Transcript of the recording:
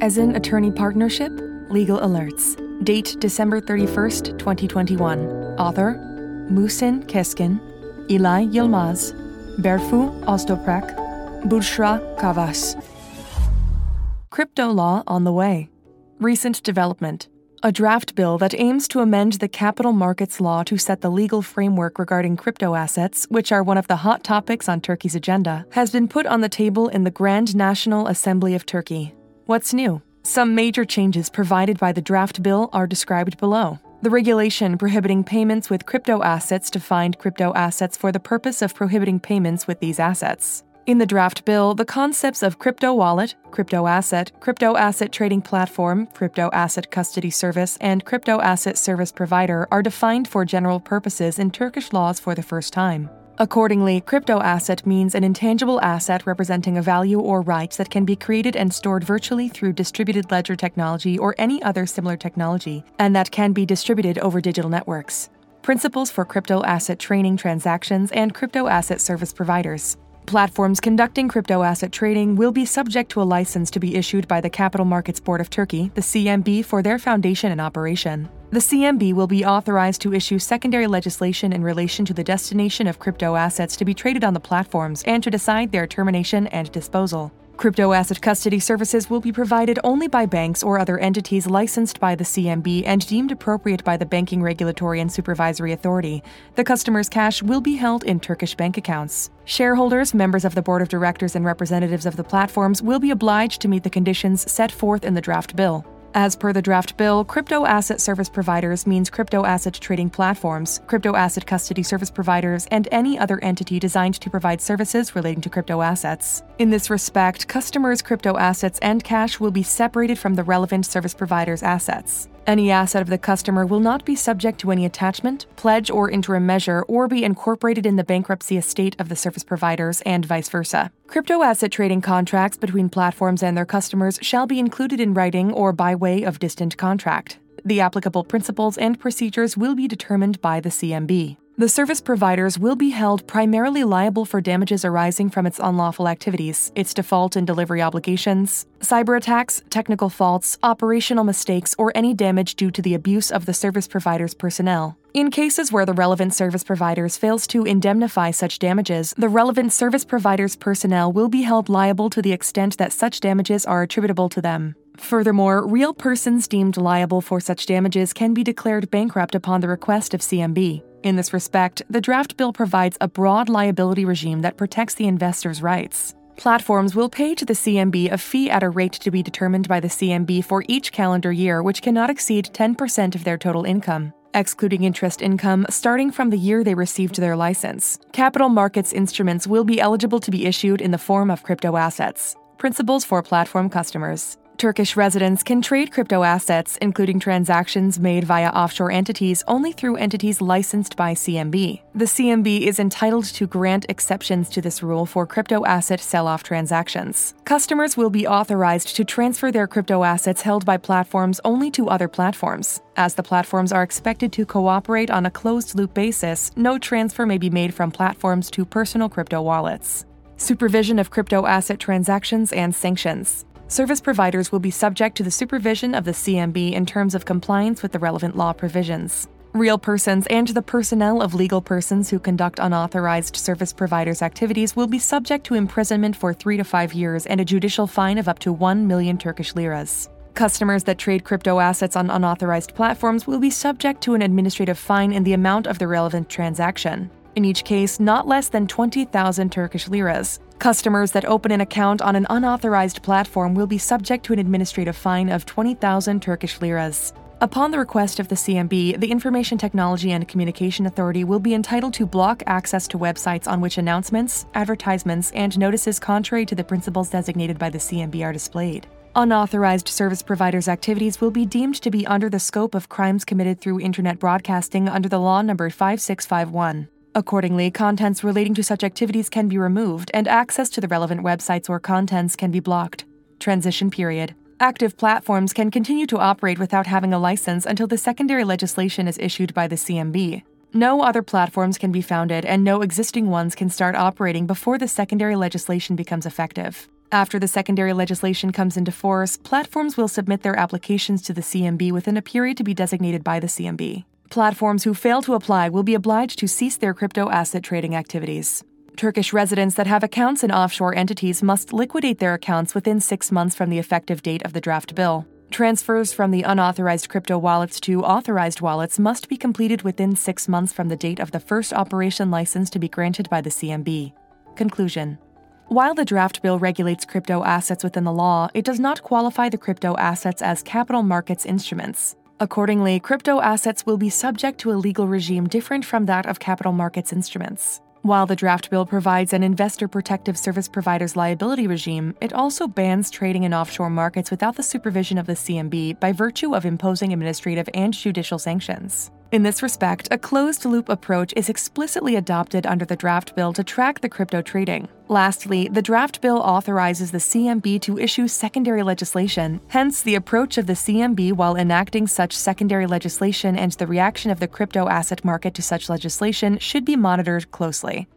Esin attorney partnership, legal alerts. Date December 31st, 2021. Author Musin Keskin, Eli Yilmaz, Berfu Ostoprak, Bushra Kavas. Crypto law on the way. Recent development. A draft bill that aims to amend the capital markets law to set the legal framework regarding crypto assets, which are one of the hot topics on Turkey's agenda, has been put on the table in the Grand National Assembly of Turkey. What's new? Some major changes provided by the draft bill are described below. The regulation prohibiting payments with crypto assets defined crypto assets for the purpose of prohibiting payments with these assets. In the draft bill, the concepts of crypto wallet, crypto asset, crypto asset trading platform, crypto asset custody service, and crypto asset service provider are defined for general purposes in Turkish laws for the first time. Accordingly, crypto asset means an intangible asset representing a value or rights that can be created and stored virtually through distributed ledger technology or any other similar technology, and that can be distributed over digital networks. Principles for crypto asset trading transactions and crypto asset service providers. Platforms conducting crypto asset trading will be subject to a license to be issued by the Capital Markets Board of Turkey, the CMB, for their foundation and operation. The CMB will be authorized to issue secondary legislation in relation to the destination of crypto assets to be traded on the platforms and to decide their termination and disposal. Crypto asset custody services will be provided only by banks or other entities licensed by the CMB and deemed appropriate by the Banking Regulatory and Supervisory Authority. The customer's cash will be held in Turkish bank accounts. Shareholders, members of the board of directors, and representatives of the platforms will be obliged to meet the conditions set forth in the draft bill. As per the draft bill, crypto asset service providers means crypto asset trading platforms, crypto asset custody service providers, and any other entity designed to provide services relating to crypto assets. In this respect, customers' crypto assets and cash will be separated from the relevant service provider's assets. Any asset of the customer will not be subject to any attachment, pledge, or interim measure or be incorporated in the bankruptcy estate of the service providers and vice versa. Crypto asset trading contracts between platforms and their customers shall be included in writing or by way of distant contract. The applicable principles and procedures will be determined by the CMB. The service providers will be held primarily liable for damages arising from its unlawful activities, its default and delivery obligations, cyber attacks, technical faults, operational mistakes, or any damage due to the abuse of the service provider's personnel. In cases where the relevant service providers fails to indemnify such damages, the relevant service provider's personnel will be held liable to the extent that such damages are attributable to them. Furthermore, real persons deemed liable for such damages can be declared bankrupt upon the request of CMB. In this respect, the draft bill provides a broad liability regime that protects the investor's rights. Platforms will pay to the CMB a fee at a rate to be determined by the CMB for each calendar year, which cannot exceed 10% of their total income, excluding interest income starting from the year they received their license. Capital markets instruments will be eligible to be issued in the form of crypto assets. Principles for platform customers. Turkish residents can trade crypto assets, including transactions made via offshore entities, only through entities licensed by CMB. The CMB is entitled to grant exceptions to this rule for crypto asset sell off transactions. Customers will be authorized to transfer their crypto assets held by platforms only to other platforms. As the platforms are expected to cooperate on a closed loop basis, no transfer may be made from platforms to personal crypto wallets. Supervision of crypto asset transactions and sanctions service providers will be subject to the supervision of the CMB in terms of compliance with the relevant law provisions. Real persons and the personnel of legal persons who conduct unauthorized service providers' activities will be subject to imprisonment for three to five years and a judicial fine of up to 1 million Turkish liras. Customers that trade crypto assets on unauthorized platforms will be subject to an administrative fine in the amount of the relevant transaction. In each case, not less than 20,000 Turkish liras. Customers that open an account on an unauthorized platform will be subject to an administrative fine of 20,000 Turkish liras. Upon the request of the CMB, the Information Technology and Communication Authority will be entitled to block access to websites on which announcements, advertisements, and notices contrary to the principles designated by the CMB are displayed. Unauthorized service providers' activities will be deemed to be under the scope of crimes committed through internet broadcasting under the law number 5651. Accordingly, contents relating to such activities can be removed, and access to the relevant websites or contents can be blocked. Transition period. Active platforms can continue to operate without having a license until the secondary legislation is issued by the CMB. No other platforms can be founded, and no existing ones can start operating before the secondary legislation becomes effective. After the secondary legislation comes into force, platforms will submit their applications to the CMB within a period to be designated by the CMB. Platforms who fail to apply will be obliged to cease their crypto asset trading activities. Turkish residents that have accounts in offshore entities must liquidate their accounts within six months from the effective date of the draft bill. Transfers from the unauthorized crypto wallets to authorized wallets must be completed within six months from the date of the first operation license to be granted by the CMB. Conclusion While the draft bill regulates crypto assets within the law, it does not qualify the crypto assets as capital markets instruments. Accordingly, crypto assets will be subject to a legal regime different from that of capital markets instruments. While the draft bill provides an investor protective service provider's liability regime, it also bans trading in offshore markets without the supervision of the CMB by virtue of imposing administrative and judicial sanctions. In this respect, a closed loop approach is explicitly adopted under the draft bill to track the crypto trading. Lastly, the draft bill authorizes the CMB to issue secondary legislation. Hence, the approach of the CMB while enacting such secondary legislation and the reaction of the crypto asset market to such legislation should be monitored closely.